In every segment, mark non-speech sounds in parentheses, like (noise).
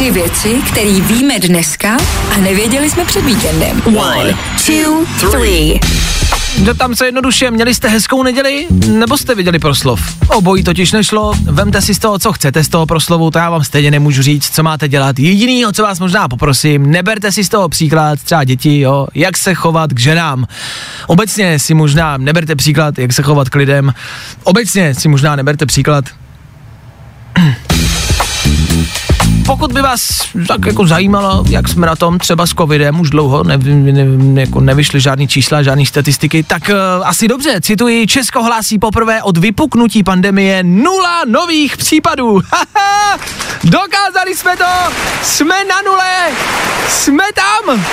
Tři věci, které víme dneska a nevěděli jsme před víkendem. One, two, three. Zeptám se jednoduše, měli jste hezkou neděli, nebo jste viděli proslov? Obojí totiž nešlo, vemte si z toho, co chcete z toho proslovu, to já vám stejně nemůžu říct, co máte dělat. Jediný, o co vás možná poprosím, neberte si z toho příklad, třeba děti, jo, jak se chovat k ženám. Obecně si možná neberte příklad, jak se chovat k lidem. Obecně si možná neberte příklad pokud by vás tak jako zajímalo, jak jsme na tom třeba s covidem, už dlouho ne, ne, jako nevyšly žádný čísla, žádné statistiky, tak uh, asi dobře, cituji, Česko hlásí poprvé od vypuknutí pandemie nula nových případů. (laughs) Dokázali jsme to, jsme na nule, jsme tam.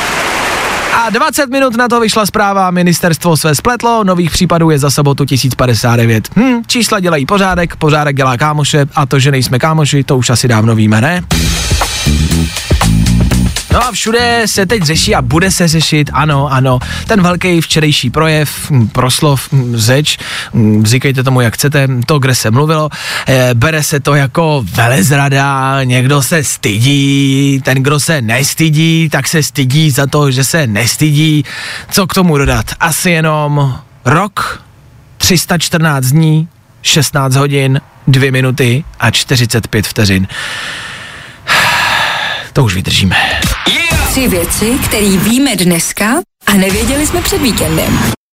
A 20 minut na to vyšla zpráva, ministerstvo své spletlo, nových případů je za sobotu 1059. Hm, čísla dělají pořádek, pořádek dělá kámoše a to, že nejsme kámoši, to už asi dávno víme, ne? No a všude se teď řeší a bude se řešit, ano, ano, ten velký včerejší projev, hm, proslov, hm, řeč, hm, říkejte tomu, jak chcete, to, kde se mluvilo, e, bere se to jako velezrada, někdo se stydí, ten, kdo se nestydí, tak se stydí za to, že se nestydí. Co k tomu dodat? Asi jenom rok, 314 dní, 16 hodin, 2 minuty a 45 vteřin. To už vydržíme. Tři věci, které víme dneska a nevěděli jsme před víkendem.